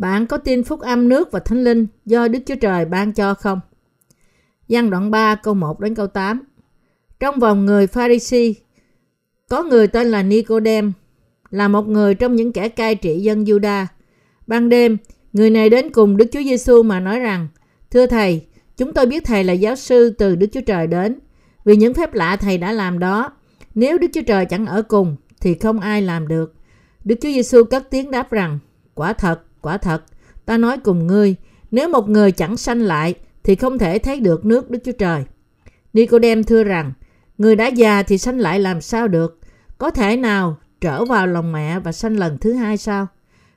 Bạn có tin phúc âm nước và thánh linh do Đức Chúa Trời ban cho không? Giăng đoạn 3 câu 1 đến câu 8 Trong vòng người Pharisee, có người tên là Nicodem, là một người trong những kẻ cai trị dân Juda. Ban đêm, người này đến cùng Đức Chúa Giêsu mà nói rằng, Thưa Thầy, chúng tôi biết Thầy là giáo sư từ Đức Chúa Trời đến, vì những phép lạ Thầy đã làm đó. Nếu Đức Chúa Trời chẳng ở cùng, thì không ai làm được. Đức Chúa Giêsu cất tiếng đáp rằng, Quả thật, quả thật, ta nói cùng ngươi, nếu một người chẳng sanh lại, thì không thể thấy được nước Đức Chúa Trời. Nicodem thưa rằng, người đã già thì sanh lại làm sao được? Có thể nào trở vào lòng mẹ và sanh lần thứ hai sao?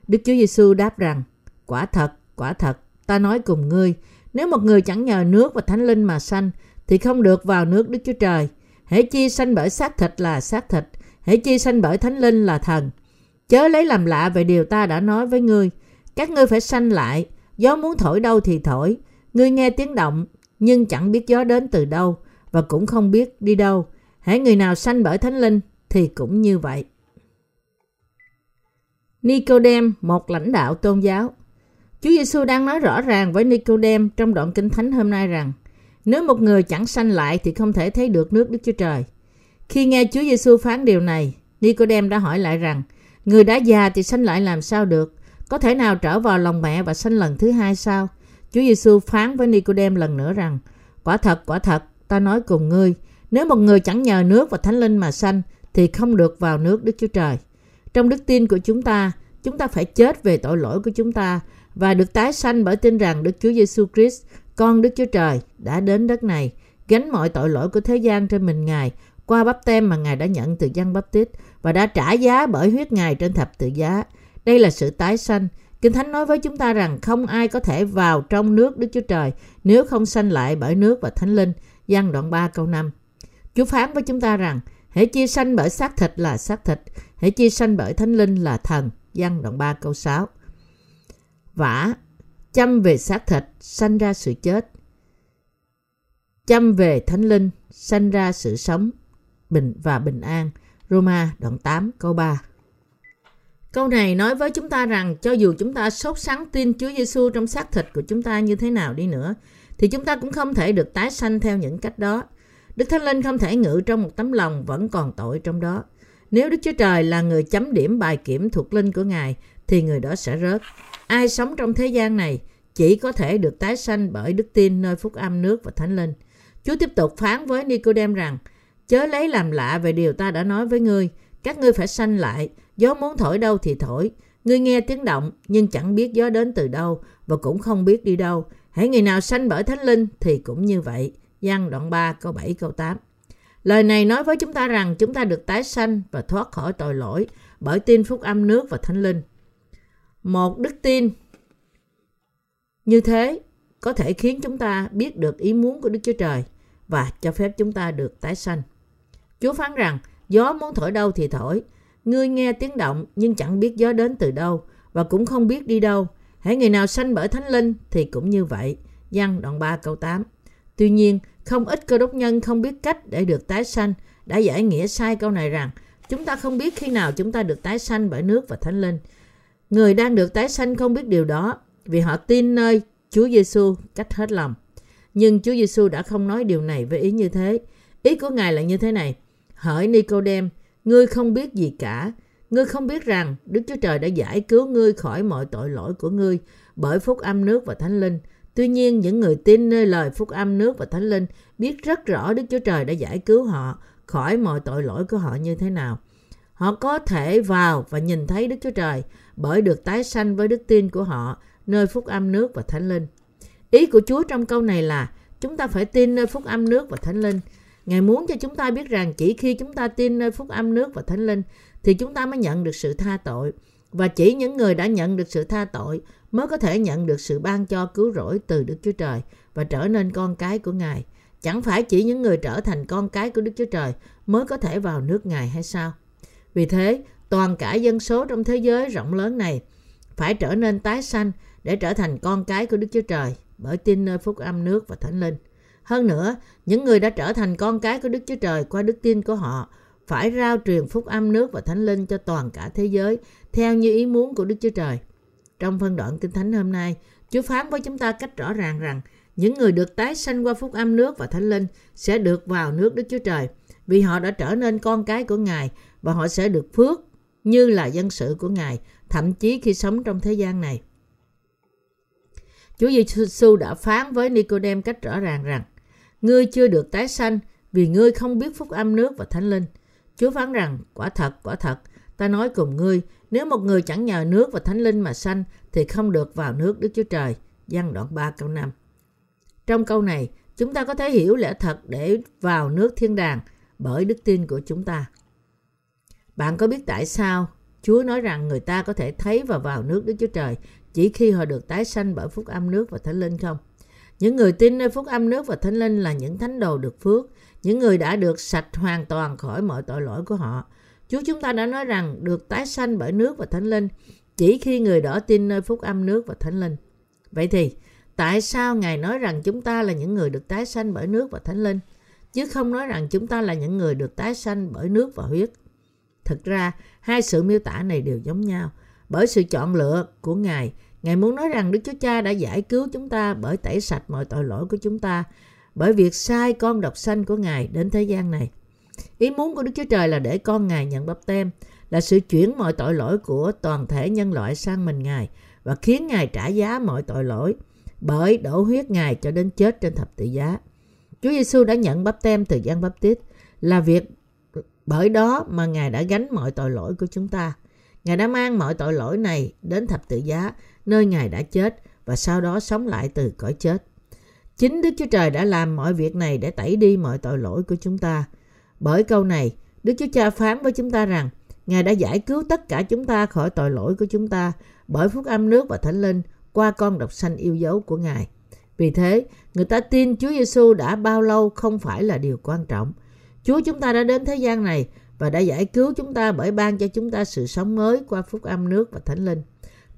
Đức Chúa Giêsu đáp rằng, quả thật, quả thật, ta nói cùng ngươi, nếu một người chẳng nhờ nước và thánh linh mà sanh, thì không được vào nước Đức Chúa Trời. Hễ chi sanh bởi xác thịt là xác thịt, hễ chi sanh bởi thánh linh là thần. Chớ lấy làm lạ về điều ta đã nói với ngươi. Các ngươi phải sanh lại, gió muốn thổi đâu thì thổi. Ngươi nghe tiếng động, nhưng chẳng biết gió đến từ đâu, và cũng không biết đi đâu. Hãy người nào sanh bởi thánh linh, thì cũng như vậy. Nicodem, một lãnh đạo tôn giáo. Chúa Giêsu đang nói rõ ràng với Nicodem trong đoạn kinh thánh hôm nay rằng nếu một người chẳng sanh lại thì không thể thấy được nước Đức Chúa Trời. Khi nghe Chúa Giêsu phán điều này, Nicodem đã hỏi lại rằng người đã già thì sanh lại làm sao được? Có thể nào trở vào lòng mẹ và sinh lần thứ hai sao? Chúa Giêsu phán với Nicodem lần nữa rằng quả thật, quả thật, ta nói cùng ngươi, nếu một người chẳng nhờ nước và thánh linh mà sanh thì không được vào nước Đức Chúa Trời. Trong đức tin của chúng ta, chúng ta phải chết về tội lỗi của chúng ta và được tái sanh bởi tin rằng Đức Chúa Giêsu Christ, con Đức Chúa Trời, đã đến đất này, gánh mọi tội lỗi của thế gian trên mình Ngài qua bắp tem mà Ngài đã nhận từ dân bắp tít và đã trả giá bởi huyết Ngài trên thập tự giá. Đây là sự tái sanh. Kinh Thánh nói với chúng ta rằng không ai có thể vào trong nước Đức Chúa Trời nếu không sanh lại bởi nước và Thánh Linh. Giăng đoạn 3 câu 5. Chúa phán với chúng ta rằng hãy chia sanh bởi xác thịt là xác thịt, hãy chia sanh bởi Thánh Linh là thần. Giăng đoạn 3 câu 6. Vả, chăm về xác thịt, sanh ra sự chết. Chăm về Thánh Linh, sanh ra sự sống bình và bình an. Roma đoạn 8 câu 3 Câu này nói với chúng ta rằng cho dù chúng ta sốt sắng tin Chúa Giêsu trong xác thịt của chúng ta như thế nào đi nữa, thì chúng ta cũng không thể được tái sanh theo những cách đó. Đức Thánh Linh không thể ngự trong một tấm lòng vẫn còn tội trong đó. Nếu Đức Chúa Trời là người chấm điểm bài kiểm thuộc linh của Ngài, thì người đó sẽ rớt. Ai sống trong thế gian này chỉ có thể được tái sanh bởi đức tin nơi phúc âm nước và thánh linh. Chúa tiếp tục phán với Nicodem rằng, chớ lấy làm lạ về điều ta đã nói với ngươi, các ngươi phải sanh lại, gió muốn thổi đâu thì thổi. Ngươi nghe tiếng động nhưng chẳng biết gió đến từ đâu và cũng không biết đi đâu. Hãy người nào sanh bởi thánh linh thì cũng như vậy. Giăng đoạn 3 câu 7 câu 8. Lời này nói với chúng ta rằng chúng ta được tái sanh và thoát khỏi tội lỗi bởi tin phúc âm nước và thánh linh. Một đức tin như thế có thể khiến chúng ta biết được ý muốn của Đức Chúa Trời và cho phép chúng ta được tái sanh. Chúa phán rằng, gió muốn thổi đâu thì thổi. Ngươi nghe tiếng động nhưng chẳng biết gió đến từ đâu và cũng không biết đi đâu. Hãy người nào sanh bởi Thánh Linh thì cũng như vậy. Văn đoạn 3 câu 8. Tuy nhiên, không ít cơ đốc nhân không biết cách để được tái sanh đã giải nghĩa sai câu này rằng chúng ta không biết khi nào chúng ta được tái sanh bởi nước và Thánh Linh. Người đang được tái sanh không biết điều đó vì họ tin nơi Chúa Giêsu cách hết lòng. Nhưng Chúa Giêsu đã không nói điều này với ý như thế. Ý của Ngài là như thế này. Hỡi Nicodem, ngươi không biết gì cả. Ngươi không biết rằng Đức Chúa Trời đã giải cứu ngươi khỏi mọi tội lỗi của ngươi bởi phúc âm nước và thánh linh. Tuy nhiên, những người tin nơi lời phúc âm nước và thánh linh biết rất rõ Đức Chúa Trời đã giải cứu họ khỏi mọi tội lỗi của họ như thế nào. Họ có thể vào và nhìn thấy Đức Chúa Trời bởi được tái sanh với đức tin của họ nơi phúc âm nước và thánh linh. Ý của Chúa trong câu này là chúng ta phải tin nơi phúc âm nước và thánh linh. Ngài muốn cho chúng ta biết rằng chỉ khi chúng ta tin nơi phúc âm nước và thánh linh thì chúng ta mới nhận được sự tha tội. Và chỉ những người đã nhận được sự tha tội mới có thể nhận được sự ban cho cứu rỗi từ Đức Chúa Trời và trở nên con cái của Ngài. Chẳng phải chỉ những người trở thành con cái của Đức Chúa Trời mới có thể vào nước Ngài hay sao? Vì thế, toàn cả dân số trong thế giới rộng lớn này phải trở nên tái sanh để trở thành con cái của Đức Chúa Trời bởi tin nơi phúc âm nước và thánh linh. Hơn nữa, những người đã trở thành con cái của Đức Chúa Trời qua đức tin của họ phải rao truyền phúc âm nước và thánh linh cho toàn cả thế giới theo như ý muốn của Đức Chúa Trời. trong phân đoạn Kinh Thánh hôm nay, Chúa phán với chúng ta cách rõ ràng rằng những người được tái sanh qua phúc âm nước và thánh linh sẽ được vào nước Đức Chúa Trời vì họ đã trở nên con cái của Ngài và họ sẽ được phước như là dân sự của Ngài, thậm chí khi sống trong thế gian này. Chúa Giêsu đã phán với Nicodem cách rõ ràng rằng Ngươi chưa được tái sanh vì ngươi không biết phúc âm nước và thánh linh. Chúa phán rằng, quả thật, quả thật, ta nói cùng ngươi, nếu một người chẳng nhờ nước và thánh linh mà sanh thì không được vào nước Đức Chúa Trời. Giăng đoạn 3 câu 5 Trong câu này, chúng ta có thể hiểu lẽ thật để vào nước thiên đàng bởi đức tin của chúng ta. Bạn có biết tại sao Chúa nói rằng người ta có thể thấy và vào nước Đức Chúa Trời chỉ khi họ được tái sanh bởi phúc âm nước và thánh linh không? Những người tin nơi phúc âm nước và thánh linh là những thánh đồ được phước, những người đã được sạch hoàn toàn khỏi mọi tội lỗi của họ. Chúa chúng ta đã nói rằng được tái sanh bởi nước và thánh linh chỉ khi người đó tin nơi phúc âm nước và thánh linh. Vậy thì, tại sao Ngài nói rằng chúng ta là những người được tái sanh bởi nước và thánh linh, chứ không nói rằng chúng ta là những người được tái sanh bởi nước và huyết? Thực ra, hai sự miêu tả này đều giống nhau. Bởi sự chọn lựa của Ngài, Ngài muốn nói rằng Đức Chúa Cha đã giải cứu chúng ta bởi tẩy sạch mọi tội lỗi của chúng ta, bởi việc sai con độc sanh của Ngài đến thế gian này. Ý muốn của Đức Chúa Trời là để con Ngài nhận bắp tem, là sự chuyển mọi tội lỗi của toàn thể nhân loại sang mình Ngài và khiến Ngài trả giá mọi tội lỗi bởi đổ huyết Ngài cho đến chết trên thập tự giá. Chúa Giêsu đã nhận bắp tem từ Giăng Bắp Tít là việc bởi đó mà Ngài đã gánh mọi tội lỗi của chúng ta. Ngài đã mang mọi tội lỗi này đến thập tự giá, nơi Ngài đã chết và sau đó sống lại từ cõi chết. Chính Đức Chúa Trời đã làm mọi việc này để tẩy đi mọi tội lỗi của chúng ta. Bởi câu này, Đức Chúa Cha phán với chúng ta rằng Ngài đã giải cứu tất cả chúng ta khỏi tội lỗi của chúng ta bởi phúc âm nước và thánh linh qua con độc sanh yêu dấu của Ngài. Vì thế, người ta tin Chúa Giêsu đã bao lâu không phải là điều quan trọng. Chúa chúng ta đã đến thế gian này và đã giải cứu chúng ta bởi ban cho chúng ta sự sống mới qua phúc âm nước và thánh linh.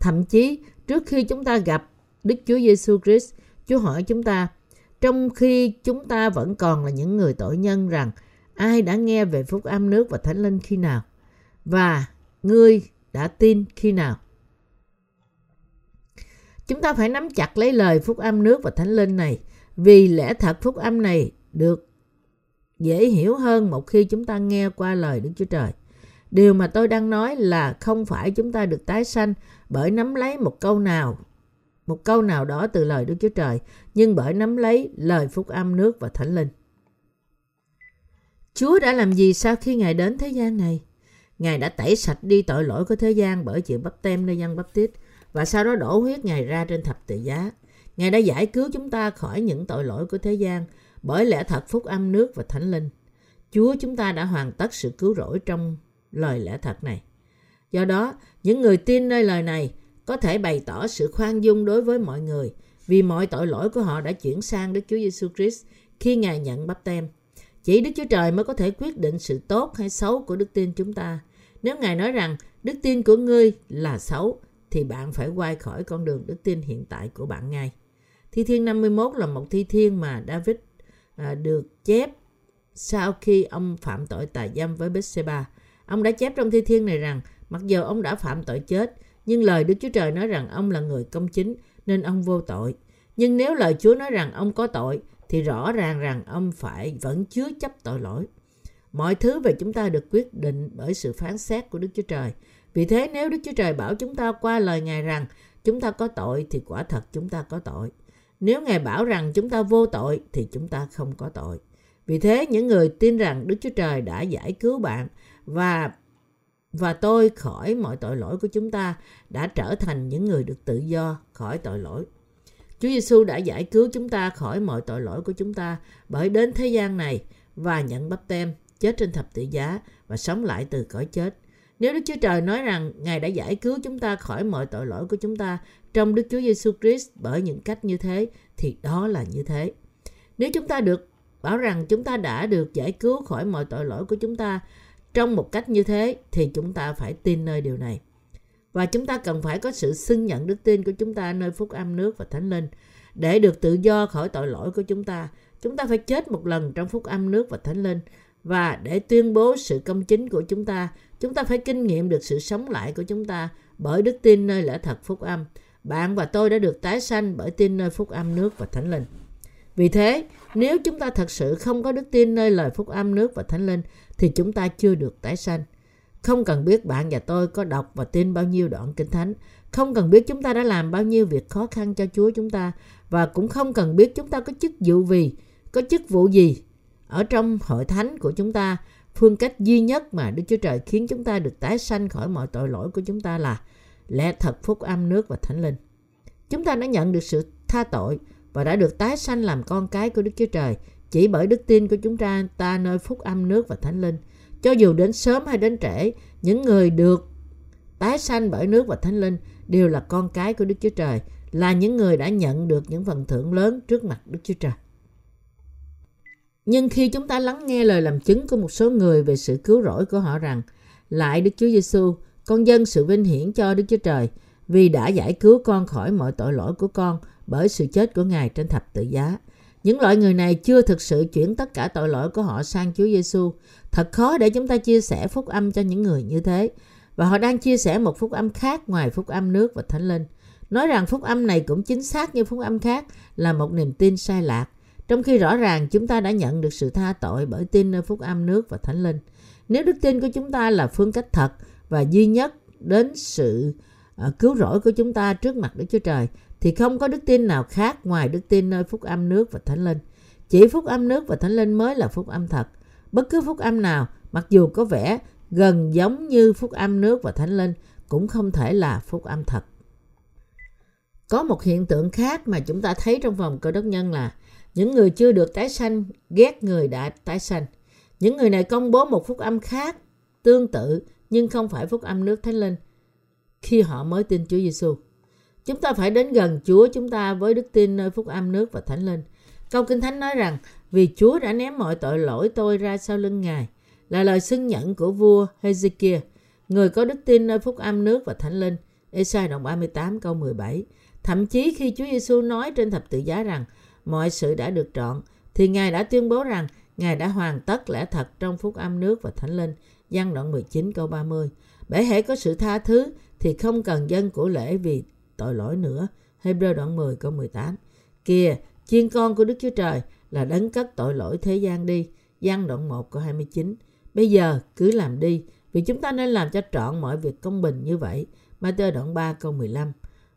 Thậm chí, trước khi chúng ta gặp Đức Chúa Giêsu Christ, Chúa hỏi chúng ta, trong khi chúng ta vẫn còn là những người tội nhân rằng ai đã nghe về phúc âm nước và thánh linh khi nào và ngươi đã tin khi nào. Chúng ta phải nắm chặt lấy lời phúc âm nước và thánh linh này vì lẽ thật phúc âm này được dễ hiểu hơn một khi chúng ta nghe qua lời Đức Chúa Trời. Điều mà tôi đang nói là không phải chúng ta được tái sanh bởi nắm lấy một câu nào một câu nào đó từ lời Đức Chúa Trời, nhưng bởi nắm lấy lời phúc âm nước và thánh linh. Chúa đã làm gì sau khi Ngài đến thế gian này? Ngài đã tẩy sạch đi tội lỗi của thế gian bởi chịu bắp tem nơi dân bắp tít và sau đó đổ huyết Ngài ra trên thập tự giá. Ngài đã giải cứu chúng ta khỏi những tội lỗi của thế gian bởi lẽ thật phúc âm nước và thánh linh. Chúa chúng ta đã hoàn tất sự cứu rỗi trong lời lẽ thật này. Do đó, những người tin nơi lời này có thể bày tỏ sự khoan dung đối với mọi người vì mọi tội lỗi của họ đã chuyển sang Đức Chúa Giêsu Christ khi Ngài nhận bắp tem. Chỉ Đức Chúa Trời mới có thể quyết định sự tốt hay xấu của đức tin chúng ta. Nếu Ngài nói rằng đức tin của ngươi là xấu, thì bạn phải quay khỏi con đường đức tin hiện tại của bạn ngay. Thi thiên 51 là một thi thiên mà David À, được chép sau khi ông phạm tội tà dâm với Bethsheba. Ông đã chép trong thi thiên này rằng mặc dù ông đã phạm tội chết, nhưng lời Đức Chúa Trời nói rằng ông là người công chính nên ông vô tội. Nhưng nếu lời Chúa nói rằng ông có tội thì rõ ràng rằng ông phải vẫn chứa chấp tội lỗi. Mọi thứ về chúng ta được quyết định bởi sự phán xét của Đức Chúa Trời. Vì thế nếu Đức Chúa Trời bảo chúng ta qua lời Ngài rằng chúng ta có tội thì quả thật chúng ta có tội. Nếu Ngài bảo rằng chúng ta vô tội thì chúng ta không có tội. Vì thế những người tin rằng Đức Chúa Trời đã giải cứu bạn và và tôi khỏi mọi tội lỗi của chúng ta đã trở thành những người được tự do khỏi tội lỗi. Chúa Giêsu đã giải cứu chúng ta khỏi mọi tội lỗi của chúng ta bởi đến thế gian này và nhận bắp tem, chết trên thập tự giá và sống lại từ cõi chết. Nếu Đức Chúa Trời nói rằng Ngài đã giải cứu chúng ta khỏi mọi tội lỗi của chúng ta trong Đức Chúa Giêsu Christ bởi những cách như thế thì đó là như thế. Nếu chúng ta được bảo rằng chúng ta đã được giải cứu khỏi mọi tội lỗi của chúng ta trong một cách như thế thì chúng ta phải tin nơi điều này. Và chúng ta cần phải có sự xưng nhận đức tin của chúng ta nơi phúc âm nước và thánh linh. Để được tự do khỏi tội lỗi của chúng ta, chúng ta phải chết một lần trong phúc âm nước và thánh linh. Và để tuyên bố sự công chính của chúng ta, chúng ta phải kinh nghiệm được sự sống lại của chúng ta bởi đức tin nơi lẽ thật phúc âm. Bạn và tôi đã được tái sanh bởi tin nơi phúc âm nước và thánh linh. Vì thế, nếu chúng ta thật sự không có đức tin nơi lời phúc âm nước và thánh linh, thì chúng ta chưa được tái sanh. Không cần biết bạn và tôi có đọc và tin bao nhiêu đoạn kinh thánh, không cần biết chúng ta đã làm bao nhiêu việc khó khăn cho Chúa chúng ta và cũng không cần biết chúng ta có chức vụ gì, có chức vụ gì ở trong hội thánh của chúng ta. Phương cách duy nhất mà Đức Chúa Trời khiến chúng ta được tái sanh khỏi mọi tội lỗi của chúng ta là lẽ thật phúc âm nước và thánh linh. Chúng ta đã nhận được sự tha tội và đã được tái sanh làm con cái của Đức Chúa Trời chỉ bởi đức tin của chúng ta ta nơi phúc âm nước và thánh linh. Cho dù đến sớm hay đến trễ, những người được tái sanh bởi nước và thánh linh đều là con cái của Đức Chúa Trời, là những người đã nhận được những phần thưởng lớn trước mặt Đức Chúa Trời. Nhưng khi chúng ta lắng nghe lời làm chứng của một số người về sự cứu rỗi của họ rằng lại Đức Chúa Giêsu, con dân sự vinh hiển cho Đức Chúa Trời vì đã giải cứu con khỏi mọi tội lỗi của con bởi sự chết của Ngài trên thập tự giá. Những loại người này chưa thực sự chuyển tất cả tội lỗi của họ sang Chúa Giêsu. Thật khó để chúng ta chia sẻ phúc âm cho những người như thế. Và họ đang chia sẻ một phúc âm khác ngoài phúc âm nước và thánh linh. Nói rằng phúc âm này cũng chính xác như phúc âm khác là một niềm tin sai lạc. Trong khi rõ ràng chúng ta đã nhận được sự tha tội bởi tin nơi phúc âm nước và thánh linh. Nếu đức tin của chúng ta là phương cách thật và duy nhất đến sự ờ, cứu rỗi của chúng ta trước mặt Đức Chúa Trời thì không có đức tin nào khác ngoài đức tin nơi phúc âm nước và thánh linh. Chỉ phúc âm nước và thánh linh mới là phúc âm thật. Bất cứ phúc âm nào, mặc dù có vẻ gần giống như phúc âm nước và thánh linh, cũng không thể là phúc âm thật. Có một hiện tượng khác mà chúng ta thấy trong vòng cơ đốc nhân là những người chưa được tái sanh ghét người đã tái sanh. Những người này công bố một phúc âm khác, tương tự nhưng không phải phúc âm nước thánh linh khi họ mới tin Chúa Giêsu. Chúng ta phải đến gần Chúa chúng ta với đức tin nơi phúc âm nước và thánh linh. Câu Kinh Thánh nói rằng vì Chúa đã ném mọi tội lỗi tôi ra sau lưng Ngài là lời xưng nhận của vua Hezekiah, người có đức tin nơi phúc âm nước và thánh linh. Esai đoạn 38 câu 17. Thậm chí khi Chúa Giêsu nói trên thập tự giá rằng mọi sự đã được trọn, thì Ngài đã tuyên bố rằng Ngài đã hoàn tất lẽ thật trong phúc âm nước và thánh linh. Giăng đoạn 19 câu 30. Bởi hệ có sự tha thứ thì không cần dân của lễ vì tội lỗi nữa. Hebrew đoạn 10 câu 18. Kìa, chiên con của Đức Chúa Trời là đấng cất tội lỗi thế gian đi. Giăng đoạn 1 câu 29. Bây giờ cứ làm đi, vì chúng ta nên làm cho trọn mọi việc công bình như vậy. Matthew đoạn 3 câu 15.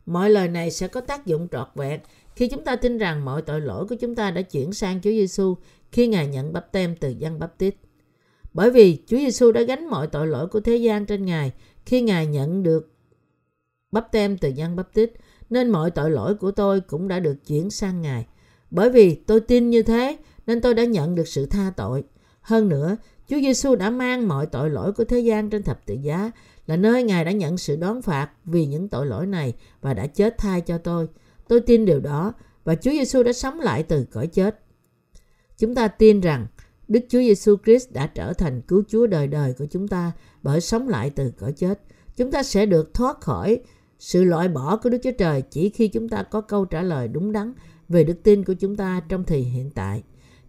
Mọi lời này sẽ có tác dụng trọt vẹn khi chúng ta tin rằng mọi tội lỗi của chúng ta đã chuyển sang Chúa Giêsu khi Ngài nhận bắp tem từ dân bắp tít. Bởi vì Chúa Giêsu đã gánh mọi tội lỗi của thế gian trên Ngài khi Ngài nhận được bắp tem từ dân bắp tít, nên mọi tội lỗi của tôi cũng đã được chuyển sang Ngài. Bởi vì tôi tin như thế, nên tôi đã nhận được sự tha tội. Hơn nữa, Chúa Giêsu đã mang mọi tội lỗi của thế gian trên thập tự giá, là nơi Ngài đã nhận sự đón phạt vì những tội lỗi này và đã chết thay cho tôi. Tôi tin điều đó và Chúa Giêsu đã sống lại từ cõi chết. Chúng ta tin rằng Đức Chúa Giêsu Christ đã trở thành cứu Chúa đời đời của chúng ta bởi sống lại từ cõi chết. Chúng ta sẽ được thoát khỏi sự loại bỏ của Đức Chúa Trời chỉ khi chúng ta có câu trả lời đúng đắn về đức tin của chúng ta trong thời hiện tại.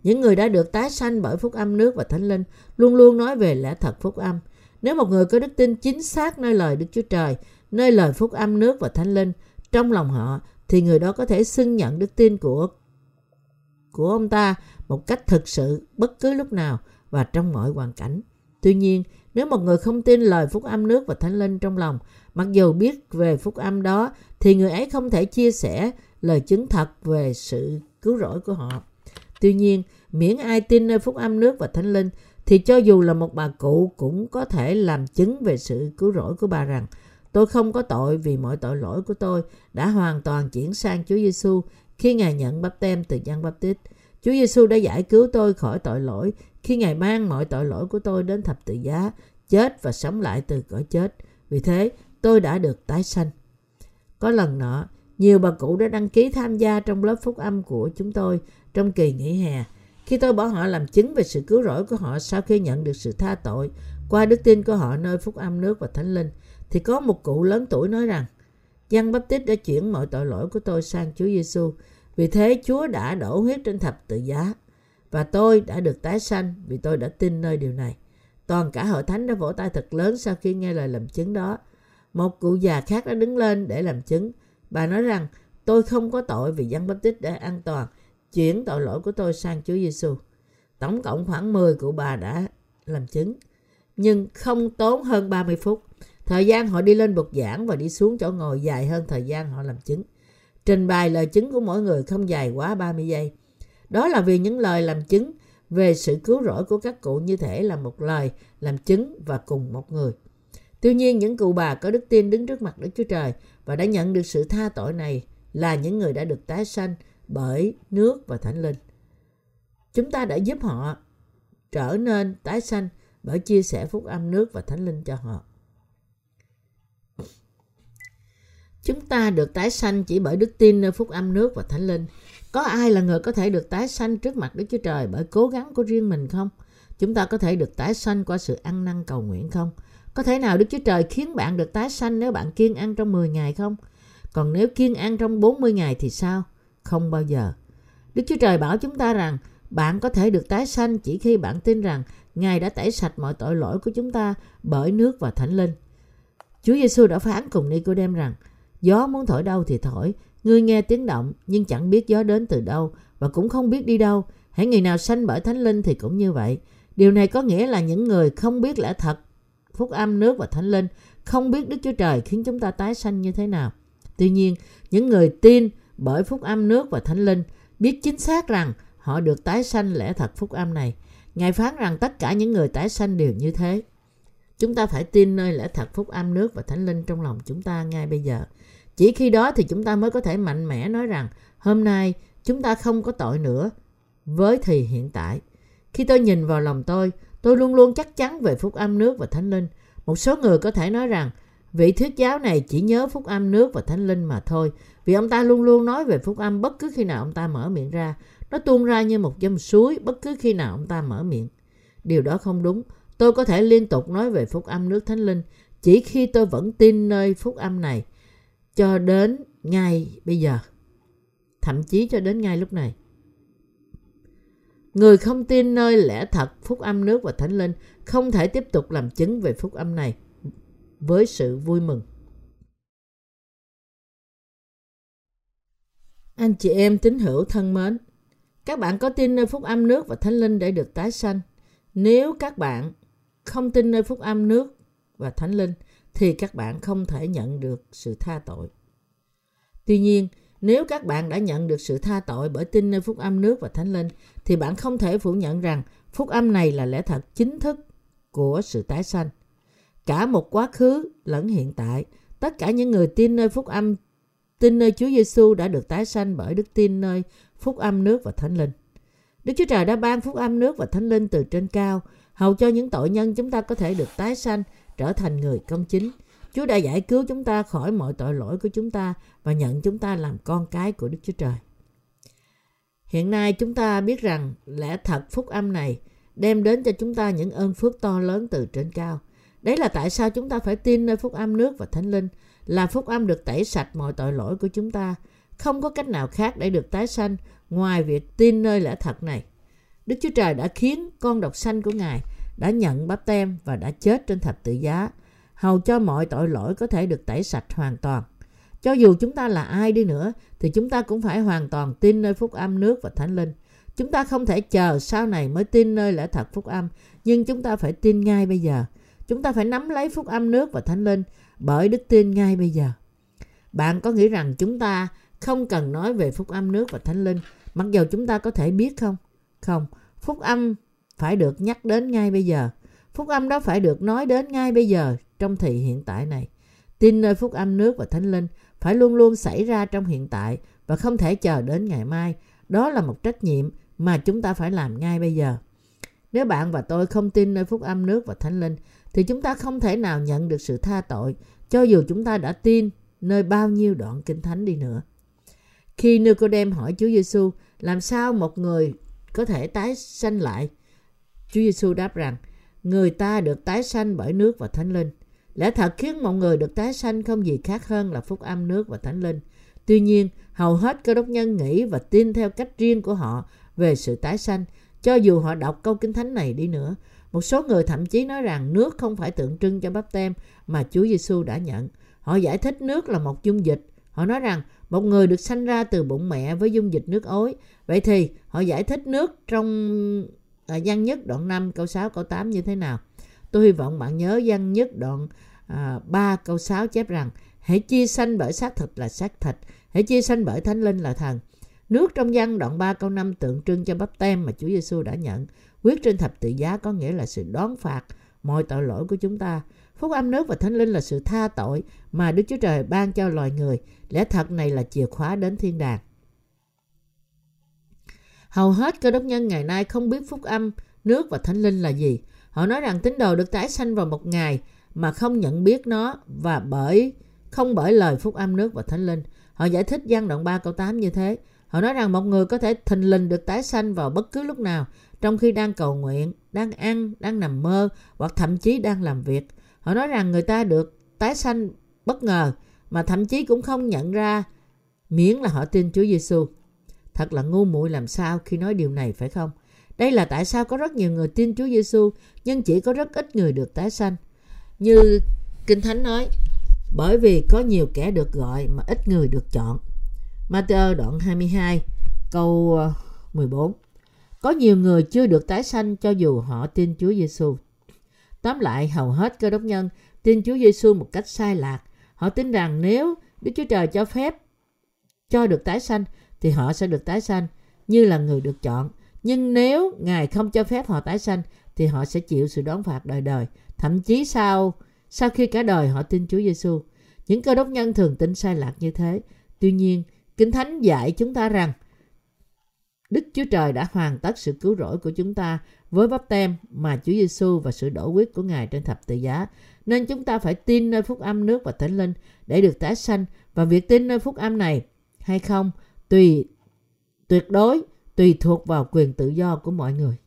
Những người đã được tái sanh bởi phúc âm nước và thánh linh luôn luôn nói về lẽ thật phúc âm. Nếu một người có đức tin chính xác nơi lời Đức Chúa Trời, nơi lời phúc âm nước và thánh linh trong lòng họ, thì người đó có thể xưng nhận đức tin của của ông ta một cách thực sự bất cứ lúc nào và trong mọi hoàn cảnh. Tuy nhiên, nếu một người không tin lời phúc âm nước và thánh linh trong lòng, mặc dù biết về phúc âm đó, thì người ấy không thể chia sẻ lời chứng thật về sự cứu rỗi của họ. Tuy nhiên, miễn ai tin nơi phúc âm nước và thánh linh, thì cho dù là một bà cụ cũng có thể làm chứng về sự cứu rỗi của bà rằng tôi không có tội vì mọi tội lỗi của tôi đã hoàn toàn chuyển sang Chúa Giêsu khi Ngài nhận bắp tem từ Giăng Bắp Tít. Chúa Giêsu đã giải cứu tôi khỏi tội lỗi khi Ngài mang mọi tội lỗi của tôi đến thập tự giá, chết và sống lại từ cõi chết. Vì thế, tôi đã được tái sanh. Có lần nọ, nhiều bà cụ đã đăng ký tham gia trong lớp phúc âm của chúng tôi trong kỳ nghỉ hè. Khi tôi bảo họ làm chứng về sự cứu rỗi của họ sau khi nhận được sự tha tội qua đức tin của họ nơi phúc âm nước và thánh linh, thì có một cụ lớn tuổi nói rằng Giăng Báp Tít đã chuyển mọi tội lỗi của tôi sang Chúa Giêsu. Vì thế Chúa đã đổ huyết trên thập tự giá và tôi đã được tái sanh vì tôi đã tin nơi điều này. Toàn cả hội thánh đã vỗ tay thật lớn sau khi nghe lời làm chứng đó. Một cụ già khác đã đứng lên để làm chứng. Bà nói rằng, tôi không có tội vì báp-tít đã an toàn, chuyển tội lỗi của tôi sang Chúa Giêsu. Tổng cộng khoảng 10 cụ bà đã làm chứng, nhưng không tốn hơn 30 phút. Thời gian họ đi lên bục giảng và đi xuống chỗ ngồi dài hơn thời gian họ làm chứng. Trình bày lời chứng của mỗi người không dài quá 30 giây. Đó là vì những lời làm chứng về sự cứu rỗi của các cụ như thể là một lời làm chứng và cùng một người. Tuy nhiên, những cụ bà có đức tin đứng trước mặt Đức Chúa Trời và đã nhận được sự tha tội này là những người đã được tái sanh bởi nước và thánh linh. Chúng ta đã giúp họ trở nên tái sanh bởi chia sẻ phúc âm nước và thánh linh cho họ. Chúng ta được tái sanh chỉ bởi đức tin nơi phúc âm nước và thánh linh. Có ai là người có thể được tái sanh trước mặt Đức Chúa Trời bởi cố gắng của riêng mình không? Chúng ta có thể được tái sanh qua sự ăn năn cầu nguyện không? Có thể nào Đức Chúa Trời khiến bạn được tái sanh nếu bạn kiên ăn trong 10 ngày không? Còn nếu kiên ăn trong 40 ngày thì sao? Không bao giờ. Đức Chúa Trời bảo chúng ta rằng bạn có thể được tái sanh chỉ khi bạn tin rằng Ngài đã tẩy sạch mọi tội lỗi của chúng ta bởi nước và thánh linh. Chúa Giêsu đã phán cùng Nicodem rằng gió muốn thổi đâu thì thổi, ngươi nghe tiếng động nhưng chẳng biết gió đến từ đâu và cũng không biết đi đâu. Hãy người nào sanh bởi thánh linh thì cũng như vậy. Điều này có nghĩa là những người không biết lẽ thật, phúc âm nước và thánh linh, không biết Đức Chúa Trời khiến chúng ta tái sanh như thế nào. Tuy nhiên, những người tin bởi phúc âm nước và thánh linh biết chính xác rằng họ được tái sanh lẽ thật phúc âm này. Ngài phán rằng tất cả những người tái sanh đều như thế. Chúng ta phải tin nơi lẽ thật phúc âm nước và thánh linh trong lòng chúng ta ngay bây giờ. Chỉ khi đó thì chúng ta mới có thể mạnh mẽ nói rằng hôm nay chúng ta không có tội nữa với thì hiện tại. Khi tôi nhìn vào lòng tôi, tôi luôn luôn chắc chắn về phúc âm nước và thánh linh. Một số người có thể nói rằng vị thuyết giáo này chỉ nhớ phúc âm nước và thánh linh mà thôi. Vì ông ta luôn luôn nói về phúc âm bất cứ khi nào ông ta mở miệng ra. Nó tuôn ra như một dòng suối bất cứ khi nào ông ta mở miệng. Điều đó không đúng. Tôi có thể liên tục nói về phúc âm nước thánh linh chỉ khi tôi vẫn tin nơi phúc âm này cho đến ngay bây giờ. Thậm chí cho đến ngay lúc này. Người không tin nơi lẽ thật phúc âm nước và thánh linh không thể tiếp tục làm chứng về phúc âm này với sự vui mừng. Anh chị em tín hữu thân mến, các bạn có tin nơi phúc âm nước và thánh linh để được tái sanh. Nếu các bạn không tin nơi phúc âm nước và thánh linh thì các bạn không thể nhận được sự tha tội. Tuy nhiên, nếu các bạn đã nhận được sự tha tội bởi tin nơi phúc âm nước và thánh linh thì bạn không thể phủ nhận rằng phúc âm này là lẽ thật chính thức của sự tái sanh. Cả một quá khứ lẫn hiện tại, tất cả những người tin nơi phúc âm tin nơi Chúa Giêsu đã được tái sanh bởi đức tin nơi phúc âm nước và thánh linh. Đức Chúa Trời đã ban phúc âm nước và thánh linh từ trên cao, hầu cho những tội nhân chúng ta có thể được tái sanh, trở thành người công chính. Chúa đã giải cứu chúng ta khỏi mọi tội lỗi của chúng ta và nhận chúng ta làm con cái của Đức Chúa Trời. Hiện nay chúng ta biết rằng lẽ thật phúc âm này đem đến cho chúng ta những ơn phước to lớn từ trên cao. Đấy là tại sao chúng ta phải tin nơi phúc âm nước và thánh linh, là phúc âm được tẩy sạch mọi tội lỗi của chúng ta. Không có cách nào khác để được tái sanh ngoài việc tin nơi lẽ thật này. Đức Chúa Trời đã khiến con độc sanh của Ngài đã nhận bắp tem và đã chết trên thập tự giá, hầu cho mọi tội lỗi có thể được tẩy sạch hoàn toàn. Cho dù chúng ta là ai đi nữa, thì chúng ta cũng phải hoàn toàn tin nơi phúc âm nước và thánh linh. Chúng ta không thể chờ sau này mới tin nơi lẽ thật phúc âm, nhưng chúng ta phải tin ngay bây giờ. Chúng ta phải nắm lấy phúc âm nước và thánh linh bởi đức tin ngay bây giờ. Bạn có nghĩ rằng chúng ta không cần nói về phúc âm nước và thánh linh, mặc dù chúng ta có thể biết không? Không, phúc âm phải được nhắc đến ngay bây giờ. Phúc âm đó phải được nói đến ngay bây giờ trong thị hiện tại này. Tin nơi phúc âm nước và thánh linh phải luôn luôn xảy ra trong hiện tại và không thể chờ đến ngày mai. Đó là một trách nhiệm mà chúng ta phải làm ngay bây giờ. Nếu bạn và tôi không tin nơi phúc âm nước và thánh linh thì chúng ta không thể nào nhận được sự tha tội cho dù chúng ta đã tin nơi bao nhiêu đoạn kinh thánh đi nữa. Khi Nicodem hỏi Chúa Giêsu làm sao một người có thể tái sanh lại, Chúa Giêsu đáp rằng người ta được tái sanh bởi nước và thánh linh. Lẽ thật khiến mọi người được tái sanh không gì khác hơn là phúc âm nước và thánh linh. Tuy nhiên, hầu hết cơ đốc nhân nghĩ và tin theo cách riêng của họ về sự tái sanh, cho dù họ đọc câu kinh thánh này đi nữa. Một số người thậm chí nói rằng nước không phải tượng trưng cho bắp tem mà Chúa Giêsu đã nhận. Họ giải thích nước là một dung dịch. Họ nói rằng một người được sanh ra từ bụng mẹ với dung dịch nước ối. Vậy thì họ giải thích nước trong à, văn nhất đoạn 5 câu 6 câu 8 như thế nào? Tôi hy vọng bạn nhớ văn nhất đoạn à, 3 câu 6 chép rằng hãy chia sanh bởi xác thịt là xác thịt, hãy chia sanh bởi thánh linh là thần. Nước trong văn đoạn 3 câu 5 tượng trưng cho bắp tem mà Chúa Giêsu đã nhận. Quyết trên thập tự giá có nghĩa là sự đón phạt mọi tội lỗi của chúng ta. Phúc âm nước và thánh linh là sự tha tội mà Đức Chúa Trời ban cho loài người. Lẽ thật này là chìa khóa đến thiên đàng. Hầu hết cơ đốc nhân ngày nay không biết phúc âm, nước và thánh linh là gì. Họ nói rằng tín đồ được tái sanh vào một ngày mà không nhận biết nó và bởi không bởi lời phúc âm nước và thánh linh. Họ giải thích gian đoạn 3 câu 8 như thế. Họ nói rằng một người có thể thình lình được tái sanh vào bất cứ lúc nào trong khi đang cầu nguyện, đang ăn, đang nằm mơ hoặc thậm chí đang làm việc. Họ nói rằng người ta được tái sanh bất ngờ mà thậm chí cũng không nhận ra miễn là họ tin Chúa Giêsu. Thật là ngu muội làm sao khi nói điều này phải không? Đây là tại sao có rất nhiều người tin Chúa Giêsu nhưng chỉ có rất ít người được tái sanh. Như Kinh Thánh nói, bởi vì có nhiều kẻ được gọi mà ít người được chọn. Matthew đoạn 22 câu ờ, 14 có nhiều người chưa được tái sanh cho dù họ tin Chúa Giêsu. Tóm lại, hầu hết cơ đốc nhân tin Chúa Giêsu một cách sai lạc. Họ tin rằng nếu Đức Chúa Trời cho phép cho được tái sanh thì họ sẽ được tái sanh như là người được chọn. Nhưng nếu Ngài không cho phép họ tái sanh thì họ sẽ chịu sự đón phạt đời đời. Thậm chí sau sau khi cả đời họ tin Chúa Giêsu. Những cơ đốc nhân thường tin sai lạc như thế. Tuy nhiên, Kinh Thánh dạy chúng ta rằng Đức Chúa Trời đã hoàn tất sự cứu rỗi của chúng ta với bắp tem mà Chúa Giêsu và sự đổ huyết của Ngài trên thập tự giá. Nên chúng ta phải tin nơi phúc âm nước và thánh linh để được tái sanh và việc tin nơi phúc âm này hay không, tùy, tuyệt đối tùy thuộc vào quyền tự do của mọi người.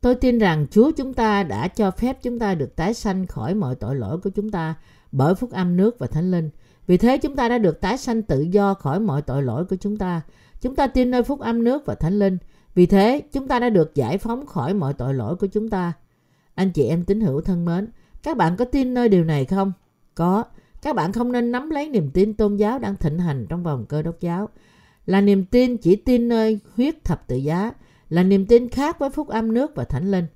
Tôi tin rằng Chúa chúng ta đã cho phép chúng ta được tái sanh khỏi mọi tội lỗi của chúng ta bởi phúc âm nước và thánh linh. Vì thế chúng ta đã được tái sanh tự do khỏi mọi tội lỗi của chúng ta. Chúng ta tin nơi phúc âm nước và thánh linh. Vì thế chúng ta đã được giải phóng khỏi mọi tội lỗi của chúng ta. Anh chị em tín hữu thân mến, các bạn có tin nơi điều này không? Có. Các bạn không nên nắm lấy niềm tin tôn giáo đang thịnh hành trong vòng cơ đốc giáo. Là niềm tin chỉ tin nơi huyết thập tự giá, là niềm tin khác với phúc âm nước và thánh linh.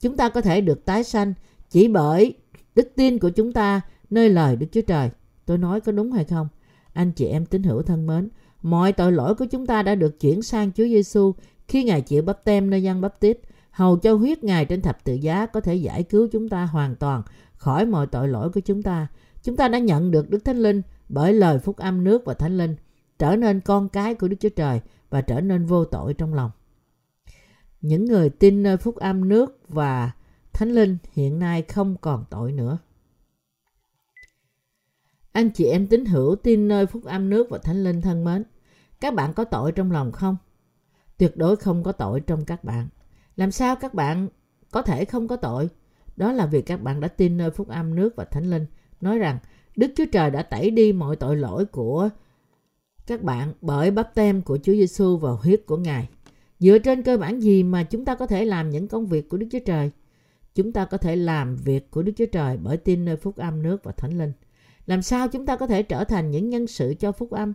Chúng ta có thể được tái sanh chỉ bởi đức tin của chúng ta nơi lời Đức Chúa Trời. Tôi nói có đúng hay không? Anh chị em tín hữu thân mến, mọi tội lỗi của chúng ta đã được chuyển sang Chúa Giêsu khi Ngài chịu bắp tem nơi dân bắp tít, hầu cho huyết Ngài trên thập tự giá có thể giải cứu chúng ta hoàn toàn khỏi mọi tội lỗi của chúng ta. Chúng ta đã nhận được Đức Thánh Linh bởi lời phúc âm nước và Thánh Linh, trở nên con cái của Đức Chúa Trời và trở nên vô tội trong lòng. Những người tin nơi phúc âm nước và Thánh Linh hiện nay không còn tội nữa. Anh chị em tín hữu tin nơi phúc âm nước và thánh linh thân mến. Các bạn có tội trong lòng không? Tuyệt đối không có tội trong các bạn. Làm sao các bạn có thể không có tội? Đó là vì các bạn đã tin nơi phúc âm nước và thánh linh. Nói rằng, Đức Chúa Trời đã tẩy đi mọi tội lỗi của các bạn bởi bắp tem của Chúa Giêsu và huyết của Ngài. Dựa trên cơ bản gì mà chúng ta có thể làm những công việc của Đức Chúa Trời? Chúng ta có thể làm việc của Đức Chúa Trời bởi tin nơi phúc âm nước và thánh linh. Làm sao chúng ta có thể trở thành những nhân sự cho phúc âm?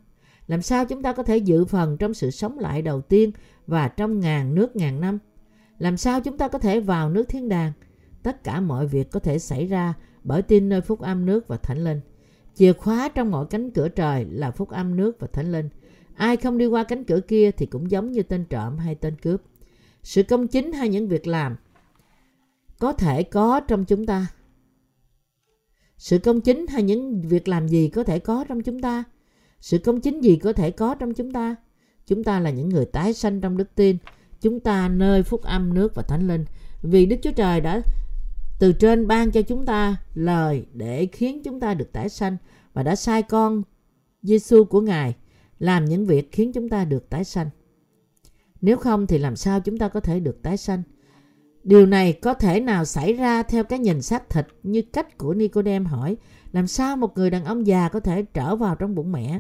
Làm sao chúng ta có thể dự phần trong sự sống lại đầu tiên và trong ngàn nước ngàn năm? Làm sao chúng ta có thể vào nước thiên đàng? Tất cả mọi việc có thể xảy ra bởi tin nơi phúc âm nước và thánh linh. Chìa khóa trong mọi cánh cửa trời là phúc âm nước và thánh linh. Ai không đi qua cánh cửa kia thì cũng giống như tên trộm hay tên cướp. Sự công chính hay những việc làm có thể có trong chúng ta sự công chính hay những việc làm gì có thể có trong chúng ta? Sự công chính gì có thể có trong chúng ta? Chúng ta là những người tái sanh trong đức tin. Chúng ta nơi phúc âm, nước và thánh linh. Vì Đức Chúa Trời đã từ trên ban cho chúng ta lời để khiến chúng ta được tái sanh và đã sai con Giêsu của Ngài làm những việc khiến chúng ta được tái sanh. Nếu không thì làm sao chúng ta có thể được tái sanh? Điều này có thể nào xảy ra theo cái nhìn xác thịt như cách của Nicodem hỏi làm sao một người đàn ông già có thể trở vào trong bụng mẹ?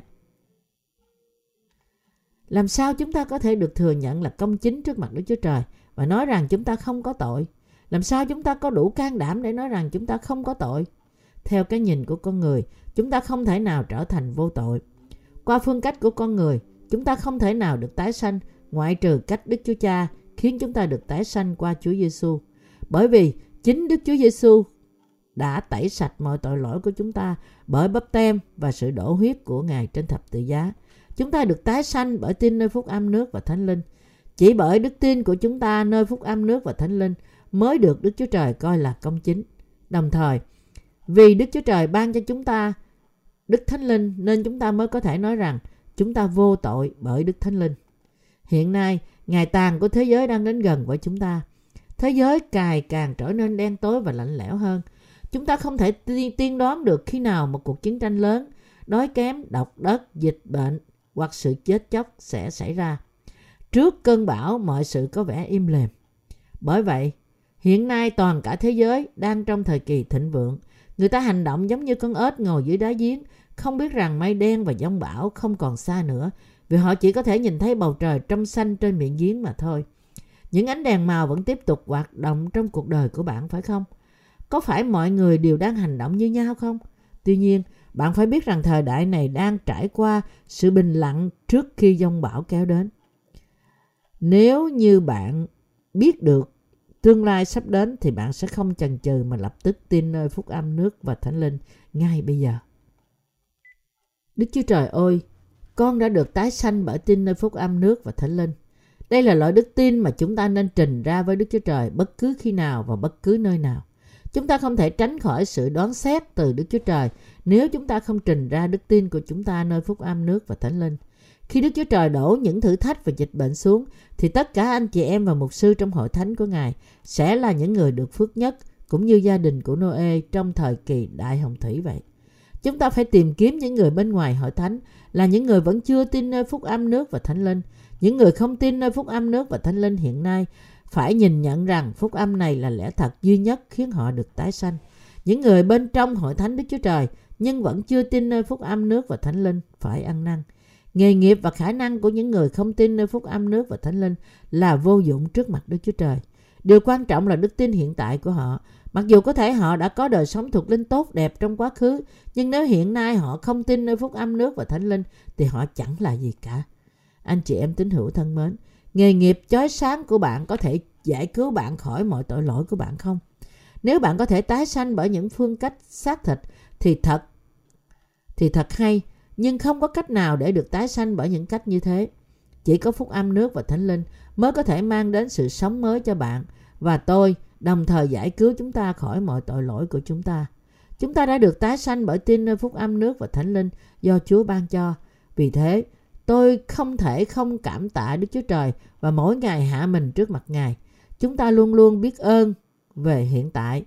Làm sao chúng ta có thể được thừa nhận là công chính trước mặt Đức Chúa Trời và nói rằng chúng ta không có tội? Làm sao chúng ta có đủ can đảm để nói rằng chúng ta không có tội? Theo cái nhìn của con người, chúng ta không thể nào trở thành vô tội. Qua phương cách của con người, chúng ta không thể nào được tái sanh ngoại trừ cách Đức Chúa Cha khiến chúng ta được tái sanh qua Chúa Giêsu. Bởi vì chính Đức Chúa Giêsu đã tẩy sạch mọi tội lỗi của chúng ta bởi bắp tem và sự đổ huyết của Ngài trên thập tự giá. Chúng ta được tái sanh bởi tin nơi phúc âm nước và thánh linh. Chỉ bởi đức tin của chúng ta nơi phúc âm nước và thánh linh mới được Đức Chúa Trời coi là công chính. Đồng thời, vì Đức Chúa Trời ban cho chúng ta Đức Thánh Linh nên chúng ta mới có thể nói rằng chúng ta vô tội bởi Đức Thánh Linh. Hiện nay, ngày tàn của thế giới đang đến gần với chúng ta. Thế giới càng càng trở nên đen tối và lạnh lẽo hơn. Chúng ta không thể tiên đoán được khi nào một cuộc chiến tranh lớn, đói kém, độc đất, dịch bệnh hoặc sự chết chóc sẽ xảy ra. Trước cơn bão, mọi sự có vẻ im lìm. Bởi vậy, hiện nay toàn cả thế giới đang trong thời kỳ thịnh vượng. Người ta hành động giống như con ếch ngồi dưới đá giếng, không biết rằng mây đen và giông bão không còn xa nữa, vì họ chỉ có thể nhìn thấy bầu trời trong xanh trên miệng giếng mà thôi. Những ánh đèn màu vẫn tiếp tục hoạt động trong cuộc đời của bạn phải không? Có phải mọi người đều đang hành động như nhau không? Tuy nhiên, bạn phải biết rằng thời đại này đang trải qua sự bình lặng trước khi dông bão kéo đến. Nếu như bạn biết được tương lai sắp đến thì bạn sẽ không chần chừ mà lập tức tin nơi phúc âm nước và thánh linh ngay bây giờ. Đức Chúa Trời ơi, con đã được tái sanh bởi tin nơi phúc âm nước và thánh linh. Đây là loại đức tin mà chúng ta nên trình ra với Đức Chúa Trời bất cứ khi nào và bất cứ nơi nào. Chúng ta không thể tránh khỏi sự đoán xét từ Đức Chúa Trời nếu chúng ta không trình ra đức tin của chúng ta nơi phúc âm nước và thánh linh. Khi Đức Chúa Trời đổ những thử thách và dịch bệnh xuống, thì tất cả anh chị em và mục sư trong hội thánh của Ngài sẽ là những người được phước nhất, cũng như gia đình của Noe trong thời kỳ đại hồng thủy vậy. Chúng ta phải tìm kiếm những người bên ngoài hội thánh là những người vẫn chưa tin nơi phúc âm nước và thánh linh. Những người không tin nơi phúc âm nước và thánh linh hiện nay phải nhìn nhận rằng phúc âm này là lẽ thật duy nhất khiến họ được tái sanh. Những người bên trong hội thánh Đức Chúa Trời nhưng vẫn chưa tin nơi phúc âm nước và thánh linh phải ăn năn. Nghề nghiệp và khả năng của những người không tin nơi phúc âm nước và thánh linh là vô dụng trước mặt Đức Chúa Trời. Điều quan trọng là đức tin hiện tại của họ. Mặc dù có thể họ đã có đời sống thuộc linh tốt đẹp trong quá khứ, nhưng nếu hiện nay họ không tin nơi phúc âm nước và thánh linh thì họ chẳng là gì cả. Anh chị em tín hữu thân mến, nghề nghiệp chói sáng của bạn có thể giải cứu bạn khỏi mọi tội lỗi của bạn không? Nếu bạn có thể tái sanh bởi những phương cách xác thịt thì thật thì thật hay, nhưng không có cách nào để được tái sanh bởi những cách như thế. Chỉ có phúc âm nước và thánh linh mới có thể mang đến sự sống mới cho bạn và tôi đồng thời giải cứu chúng ta khỏi mọi tội lỗi của chúng ta. Chúng ta đã được tái sanh bởi tin nơi phúc âm nước và thánh linh do Chúa ban cho. Vì thế, tôi không thể không cảm tạ Đức Chúa Trời và mỗi ngày hạ mình trước mặt Ngài. Chúng ta luôn luôn biết ơn về hiện tại,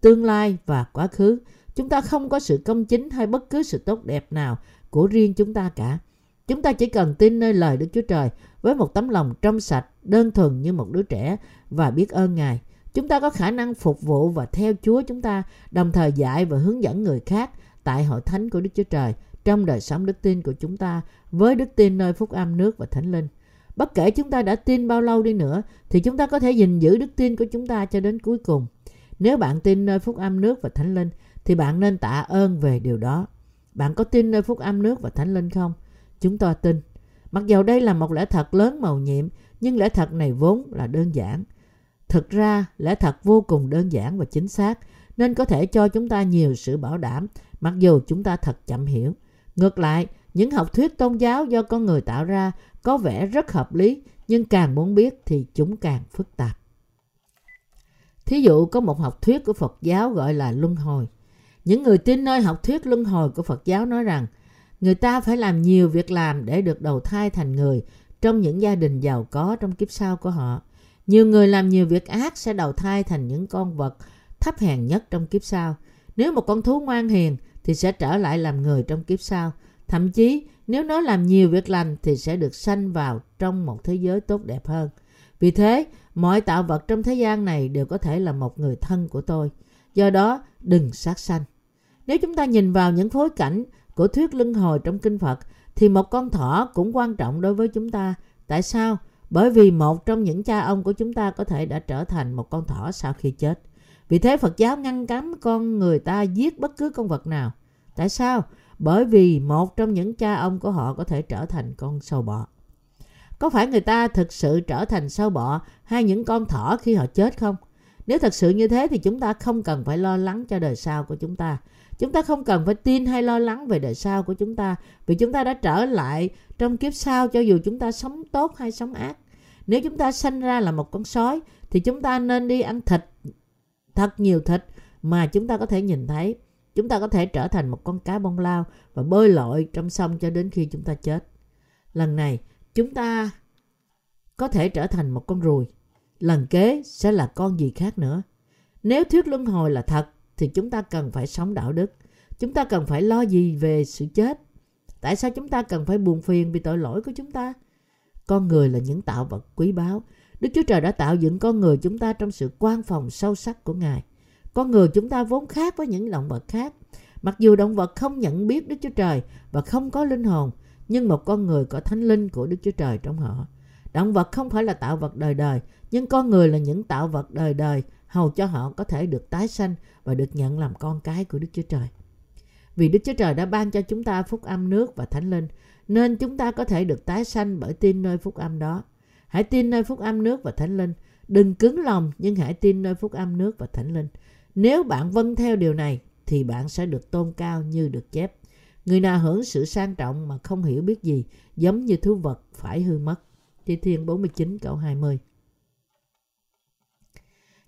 tương lai và quá khứ. Chúng ta không có sự công chính hay bất cứ sự tốt đẹp nào của riêng chúng ta cả. Chúng ta chỉ cần tin nơi lời Đức Chúa Trời với một tấm lòng trong sạch, đơn thuần như một đứa trẻ và biết ơn Ngài. Chúng ta có khả năng phục vụ và theo Chúa chúng ta, đồng thời dạy và hướng dẫn người khác tại hội thánh của Đức Chúa Trời trong đời sống đức tin của chúng ta với đức tin nơi phúc âm nước và thánh linh. Bất kể chúng ta đã tin bao lâu đi nữa thì chúng ta có thể gìn giữ đức tin của chúng ta cho đến cuối cùng. Nếu bạn tin nơi phúc âm nước và thánh linh thì bạn nên tạ ơn về điều đó. Bạn có tin nơi phúc âm nước và thánh linh không? Chúng ta tin. Mặc dầu đây là một lẽ thật lớn màu nhiệm, nhưng lẽ thật này vốn là đơn giản. Thực ra, lẽ thật vô cùng đơn giản và chính xác, nên có thể cho chúng ta nhiều sự bảo đảm, mặc dù chúng ta thật chậm hiểu. Ngược lại, những học thuyết tôn giáo do con người tạo ra có vẻ rất hợp lý, nhưng càng muốn biết thì chúng càng phức tạp. Thí dụ có một học thuyết của Phật giáo gọi là luân hồi. Những người tin nơi học thuyết luân hồi của Phật giáo nói rằng người ta phải làm nhiều việc làm để được đầu thai thành người trong những gia đình giàu có trong kiếp sau của họ. Nhiều người làm nhiều việc ác sẽ đầu thai thành những con vật thấp hèn nhất trong kiếp sau. Nếu một con thú ngoan hiền thì sẽ trở lại làm người trong kiếp sau. Thậm chí nếu nó làm nhiều việc lành thì sẽ được sanh vào trong một thế giới tốt đẹp hơn. Vì thế, mọi tạo vật trong thế gian này đều có thể là một người thân của tôi. Do đó, đừng sát sanh. Nếu chúng ta nhìn vào những phối cảnh của thuyết luân hồi trong kinh Phật thì một con thỏ cũng quan trọng đối với chúng ta. Tại sao? Bởi vì một trong những cha ông của chúng ta có thể đã trở thành một con thỏ sau khi chết. Vì thế Phật giáo ngăn cấm con người ta giết bất cứ con vật nào. Tại sao? Bởi vì một trong những cha ông của họ có thể trở thành con sâu bọ. Có phải người ta thực sự trở thành sâu bọ hay những con thỏ khi họ chết không? Nếu thật sự như thế thì chúng ta không cần phải lo lắng cho đời sau của chúng ta. Chúng ta không cần phải tin hay lo lắng về đời sau của chúng ta vì chúng ta đã trở lại trong kiếp sau cho dù chúng ta sống tốt hay sống ác. Nếu chúng ta sanh ra là một con sói thì chúng ta nên đi ăn thịt, thật nhiều thịt mà chúng ta có thể nhìn thấy. Chúng ta có thể trở thành một con cá bông lao và bơi lội trong sông cho đến khi chúng ta chết. Lần này, chúng ta có thể trở thành một con ruồi. Lần kế sẽ là con gì khác nữa. Nếu thuyết luân hồi là thật, thì chúng ta cần phải sống đạo đức. Chúng ta cần phải lo gì về sự chết? Tại sao chúng ta cần phải buồn phiền vì tội lỗi của chúng ta? Con người là những tạo vật quý báu. Đức Chúa Trời đã tạo dựng con người chúng ta trong sự quan phòng sâu sắc của Ngài. Con người chúng ta vốn khác với những động vật khác. Mặc dù động vật không nhận biết Đức Chúa Trời và không có linh hồn, nhưng một con người có thánh linh của Đức Chúa Trời trong họ. Động vật không phải là tạo vật đời đời, nhưng con người là những tạo vật đời đời, hầu cho họ có thể được tái sanh và được nhận làm con cái của Đức Chúa Trời. Vì Đức Chúa Trời đã ban cho chúng ta phúc âm nước và thánh linh, nên chúng ta có thể được tái sanh bởi tin nơi phúc âm đó. Hãy tin nơi phúc âm nước và thánh linh. Đừng cứng lòng nhưng hãy tin nơi phúc âm nước và thánh linh. Nếu bạn vâng theo điều này thì bạn sẽ được tôn cao như được chép. Người nào hưởng sự sang trọng mà không hiểu biết gì giống như thú vật phải hư mất. Thi Thiên 49 câu 20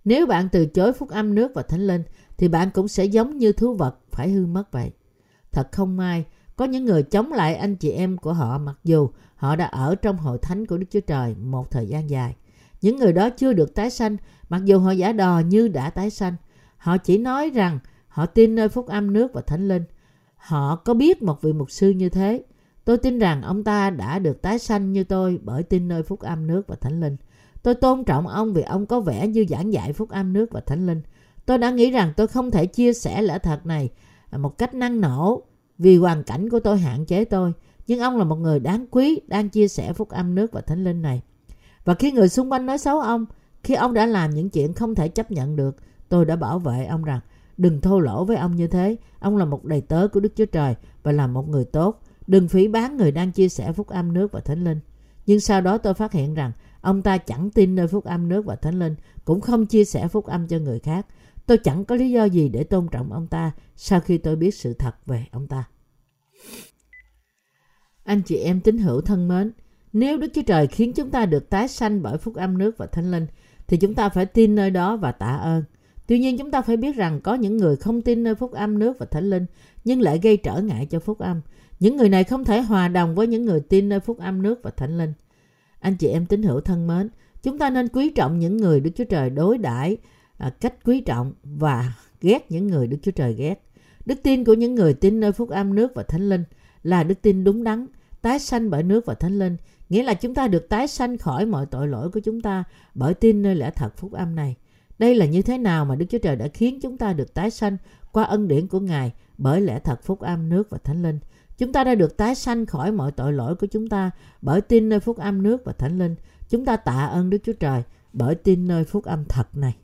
Nếu bạn từ chối phúc âm nước và thánh linh thì bạn cũng sẽ giống như thú vật phải hư mất vậy. Thật không may, có những người chống lại anh chị em của họ mặc dù họ đã ở trong hội thánh của Đức Chúa Trời một thời gian dài. Những người đó chưa được tái sanh mặc dù họ giả đò như đã tái sanh. Họ chỉ nói rằng họ tin nơi phúc âm nước và thánh linh. Họ có biết một vị mục sư như thế. Tôi tin rằng ông ta đã được tái sanh như tôi bởi tin nơi phúc âm nước và thánh linh. Tôi tôn trọng ông vì ông có vẻ như giảng dạy phúc âm nước và thánh linh. Tôi đã nghĩ rằng tôi không thể chia sẻ lẽ thật này một cách năng nổ vì hoàn cảnh của tôi hạn chế tôi. Nhưng ông là một người đáng quý đang chia sẻ phúc âm nước và thánh linh này. Và khi người xung quanh nói xấu ông, khi ông đã làm những chuyện không thể chấp nhận được, tôi đã bảo vệ ông rằng đừng thô lỗ với ông như thế. Ông là một đầy tớ của Đức Chúa Trời và là một người tốt. Đừng phỉ bán người đang chia sẻ phúc âm nước và thánh linh. Nhưng sau đó tôi phát hiện rằng ông ta chẳng tin nơi phúc âm nước và thánh linh, cũng không chia sẻ phúc âm cho người khác. Tôi chẳng có lý do gì để tôn trọng ông ta sau khi tôi biết sự thật về ông ta. Anh chị em tín hữu thân mến, nếu Đức Chúa Trời khiến chúng ta được tái sanh bởi phúc âm nước và thánh linh, thì chúng ta phải tin nơi đó và tạ ơn. Tuy nhiên chúng ta phải biết rằng có những người không tin nơi phúc âm nước và thánh linh, nhưng lại gây trở ngại cho phúc âm. Những người này không thể hòa đồng với những người tin nơi phúc âm nước và thánh linh. Anh chị em tín hữu thân mến, chúng ta nên quý trọng những người Đức Chúa Trời đối đãi à, cách quý trọng và ghét những người Đức Chúa Trời ghét. Đức tin của những người tin nơi phúc âm nước và thánh linh là đức tin đúng đắn, tái sanh bởi nước và thánh linh, nghĩa là chúng ta được tái sanh khỏi mọi tội lỗi của chúng ta bởi tin nơi lẽ thật phúc âm này. Đây là như thế nào mà Đức Chúa Trời đã khiến chúng ta được tái sanh qua ân điển của Ngài bởi lẽ thật phúc âm nước và thánh linh. Chúng ta đã được tái sanh khỏi mọi tội lỗi của chúng ta bởi tin nơi phúc âm nước và thánh linh. Chúng ta tạ ơn Đức Chúa Trời bởi tin nơi phúc âm thật này.